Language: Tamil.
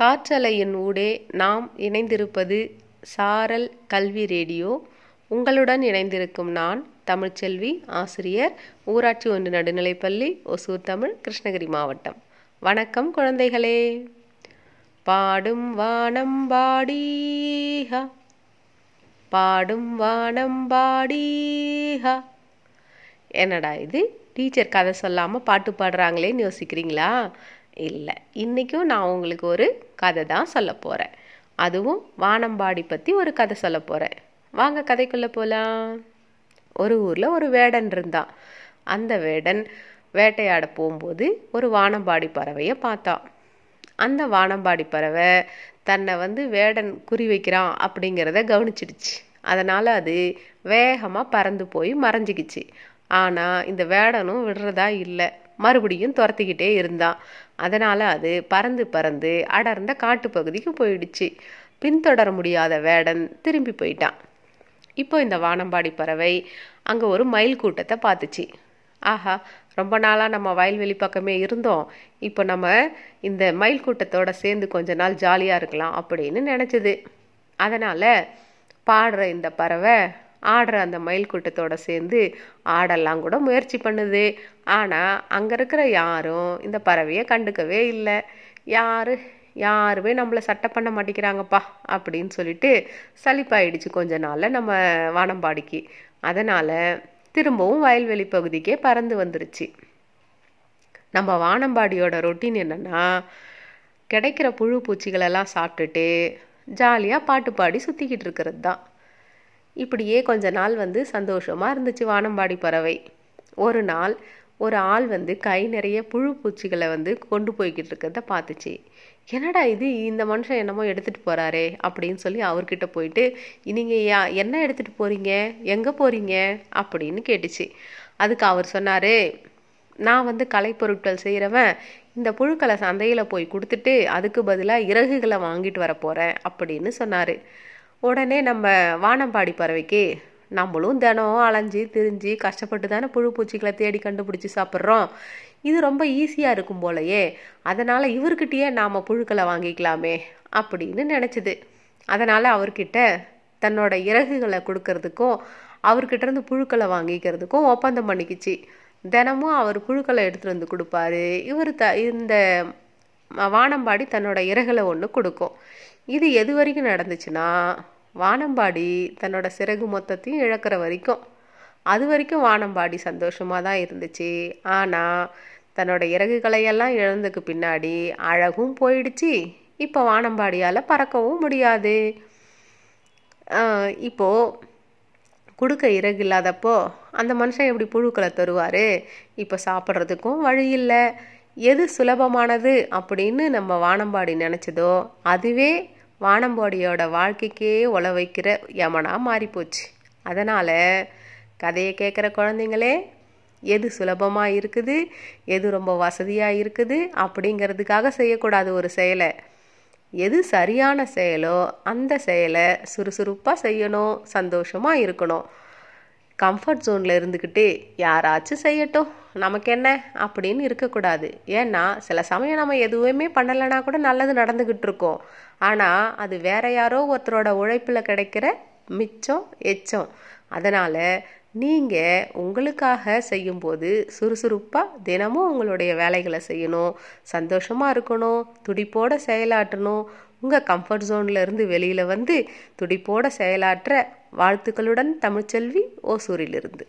காற்றலையின் ஊடே நாம் இணைந்திருப்பது சாரல் கல்வி ரேடியோ. உங்களுடன் இணைந்திருக்கும் நான் தமிழ்ச்செல்வி ஆசிரியர் ஊராட்சி ஒன்று நடுநிலைப்பள்ளி ஒசூர் தமிழ் கிருஷ்ணகிரி மாவட்டம். வணக்கம் குழந்தைகளே. பாடும் வானம் பாடீஹா. பாடும் வானம் பாடீஹா. என்னடா இது? டீச்சர் கதை சொல்லாமல் பாட்டு பாடுறாங்களேன்னு யோசிக்கிறீங்களா? இல்லை. இன்றைக்கும் நான் உங்களுக்கு ஒரு கதை தான் சொல்ல போகிறேன் அதுவும் வானம்பாடி பற்றி ஒரு கதை சொல்ல போகிறேன் வாங்க கதைக்குள்ளே போகலாம் ஒரு ஊரில் ஒரு வேடன் இருந்தான் அந்த வேடன் வேட்டையாட போகும்போது ஒரு வானம்பாடி பறவையை பார்த்தான் அந்த வானம்பாடி பறவை தன்னை வந்து வேடன் குறி வைக்கிறான் அப்படிங்கிறத கவனிச்சிடுச்சு. அதனால் அது வேகமாக பறந்து போய் மறைஞ்சிக்கிச்சு. ஆனால் இந்த வேடனும் விடுறதா இல்லை. மறுபடியும் துரத்திக்கிட்டே இருந்தான் அதனால் அது பறந்து பறந்து அடர்ந்த காட்டுப்பகுதிக்கு போயிடுச்சு. பின்தொடர முடியாத வேடன் திரும்பி போயிட்டான் இப்போ இந்த வானம்பாடி பறவை அங்கே ஒரு மயில் கூட்டத்தை பார்த்துச்சு. ஆஹா ரொம்ப நாளாக நம்ம வயல்வெளி பக்கமே இருந்தோம். இப்போ நம்ம இந்த மயில் கூட்டத்தோட சேர்ந்து கொஞ்ச நாள் ஜாலியாக இருக்கலாம் அப்படின்னு நினச்சிது. அதனால் பாடுற இந்த பறவை ஆடுற அந்த மயில் கூட்டத்தோடு சேர்ந்து ஆடெல்லாம் கூட முயற்சி பண்ணுது. ஆனால் அங்கே இருக்கிற யாரும் இந்த பறவையை கண்டுக்கவே இல்லை. யாரு? யாருமே நம்மளை சட்டை பண்ண மாட்டேங்கிறாங்கப்பா அப்படின்னு சொல்லிட்டு சலிப்பாயிடுச்சு கொஞ்ச நாளில் நம்ம வானம்பாடிக்கு. அதனால் திரும்பவும் வயல்வெளி பகுதிக்கே பறந்து வந்துருச்சு. நம்ம வானம்பாடியோட ரொட்டீன் என்னென்னா கிடைக்கிற புழு பூச்சிகளெல்லாம் சாப்பிட்டுட்டு ஜாலியாக பாட்டு பாடி சுற்றிக்கிட்டு இருக்கிறது தான் இப்படியே கொஞ்ச நாள் வந்து சந்தோஷமாக இருந்துச்சு வானம்பாடி பறவை. ஒரு நாள் ஒரு ஆள் வந்து கை நிறைய புழு பூச்சிகளை வந்து கொண்டு போய்கிட்டு இருக்கிறத பார்த்துச்சு. என்னடா இது? இந்த மனுஷன் என்னமோ எடுத்துகிட்டு போகிறாரே அப்படின்னு சொல்லி அவர்கிட்ட போயிட்டு நீங்கள் யா என்ன எடுத்துகிட்டு போகிறீங்க எங்கே போகிறீங்க அப்படின்னு கேட்டுச்சு. அதுக்கு அவர் சொன்னார் நான் வந்து கலைப்பொருட்கள் செய்கிறவன் இந்த புழுக்களை சந்தையில் போய் கொடுத்துட்டு அதுக்கு பதிலாக இறகுகளை வாங்கிட்டு வர போகிறேன் அப்படின்னு சொன்னார். உடனே நம்ம வானம்பாடி பறவைக்கு நம்மளும் தினம் அலைஞ்சி திரிஞ்சு கஷ்டப்பட்டு தானே புழு பூச்சிகளை தேடி கண்டுபிடிச்சி சாப்பிட்றோம். இது ரொம்ப ஈஸியாக இருக்கும் போலையே அதனால் இவர்கிட்டயே நாம் புழுக்களை வாங்கிக்கலாமே அப்படின்னு நினச்சிது. அதனால் அவர்கிட்ட தன்னோட இறகுகளை கொடுக்கறதுக்கும் அவர்கிட்ட இருந்து புழுக்களை வாங்கிக்கிறதுக்கும் ஒப்பந்தம் பண்ணிக்கிச்சு. தினமும் அவர் புழுக்களை எடுத்துகிட்டு வந்து கொடுப்பாரு. இவர் த இந்த வானம்பாடி தன்னோட இறகுல ஒன்று கொடுக்கும். இது எது வரைக்கும் நடந்துச்சுன்னா வானம்பாடி தன்னோட சிறகு மொத்தத்தையும் இழக்கிற வரைக்கும். அது வரைக்கும் வானம்பாடி சந்தோஷமாக தான் இருந்துச்சு. ஆனால் தன்னோட இறகுகளையெல்லாம் இழந்ததுக்கு பின்னாடி அழகும் போயிடுச்சு. இப்போ வானம்பாடியால் பறக்கவும் முடியாது. இப்போது கொடுக்க இறகு இல்லாதப்போ அந்த மனுஷன் எப்படி புழுக்களை தருவார்? இப்போ சாப்பிட்றதுக்கும் வழி இல்லை. எது சுலபமானது அப்படின்னு நம்ம வானம்பாடி நினச்சதோ அதுவே வானம்பாடியோட வாழ்க்கைக்கே உழ வைக்கிற யமனாக மாறிப்போச்சு. அதனால் கதையை கேட்குற குழந்தைங்களே எது சுலபமாக இருக்குது எது ரொம்ப வசதியாக இருக்குது அப்படிங்கிறதுக்காக செய்யக்கூடாது ஒரு செயலை. எது சரியான செயலோ அந்த செயலை சுறுசுறுப்பாக செய்யணும் சந்தோஷமாக இருக்கணும். கம்ஃபர்ட் ஜோனில் இருந்துக்கிட்டு யாராச்சும் செய்யட்டும். நமக்கு என்ன அப்படின்னு இருக்கக்கூடாது. ஏன்னா சில சமயம் நம்ம எதுவுமே பண்ணலைன்னா கூட நல்லது நடந்துக்கிட்டு இருக்கோம் ஆனால் அது வேற யாரோ ஒருத்தரோட உழைப்பில் கிடைக்கிற மிச்சம் எச்சம். அதனால் நீங்கள் உங்களுக்காக செய்யும்போது சுறுசுறுப்பாக தினமும் உங்களுடைய வேலைகளை செய்யணும். சந்தோஷமாக இருக்கணும். துடிப்போட செயலாற்றணும். உங்கள் கம்ஃபர்ட் ஜோனில் இருந்து வெளியில் வந்து துடிப்போட செயலாற்ற வாழ்த்துக்களுடன் தமிழ்ச்செல்வி ஓசூரிலிருந்து.